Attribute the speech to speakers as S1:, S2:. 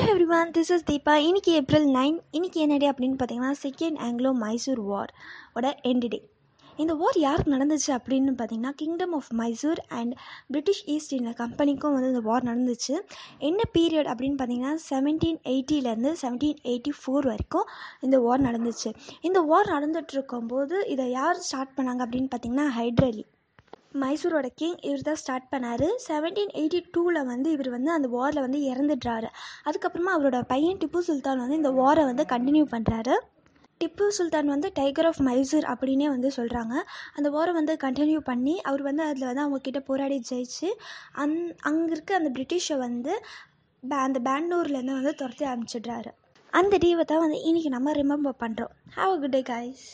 S1: Hello everyone this is Deepa இன்னைக்கு April nine இன்னைக்கு என்ன டே அப்படின்னு பார்த்தீங்கன்னா செகண்ட் ஆங்கிலோ மைசூர் வார் ஓட எண்டு டே இந்த வார் யாருக்கு நடந்துச்சு அப்படின்னு பார்த்தீங்கன்னா kingdom of Mysore and British East India கம்பெனிக்கும் வந்து இந்த வார் நடந்துச்சு. என்ன பீரியட் அப்படின்னு பார்த்தீங்கன்னா செவன்டீன் எயிட்டிலேருந்து செவன்டீன் எயிட்டி ஃபோர் வரைக்கும் இந்த வார் நடந்துச்சு. இந்த வார் நடந்துகிட்ருக்கும்போது இதை யார் ஸ்டார்ட் பண்ணாங்க அப்படின்னு பார்த்தீங்கன்னா ஹைட்ரலி மைசூரோட கிங் இவர் தான் ஸ்டார்ட் பண்ணார். செவன்டீன் எயிட்டி டூவில் வந்து இவர் வந்து அந்த வாரில் வந்து இறந்துடுறாரு. அதுக்கப்புறமா அவரோட பையன் டிப்பு சுல்தான் வந்து இந்த வாரை வந்து கண்டினியூ பண்ணுறாரு டிப்பு சுல்தான் வந்து டைகர் ஆஃப் மைசூர் அப்படின்னே வந்து சொல்கிறாங்க அந்த வாரை வந்து கண்டினியூ பண்ணி அவர் வந்து அதில் வந்து அவங்கக்கிட்ட போராடி ஜெயிச்சு அந் அங்கே இருக்க அந்த பிரிட்டிஷை வந்து பே அந்த பெங்களூர்லேருந்து வந்து துரத்தி அனுப்பிச்சிடுறாரு. அந்த டீவை தான் வந்து இன்றைக்கி நம்ம ரிமெம்பர் பண்ணுறோம் have a good day guys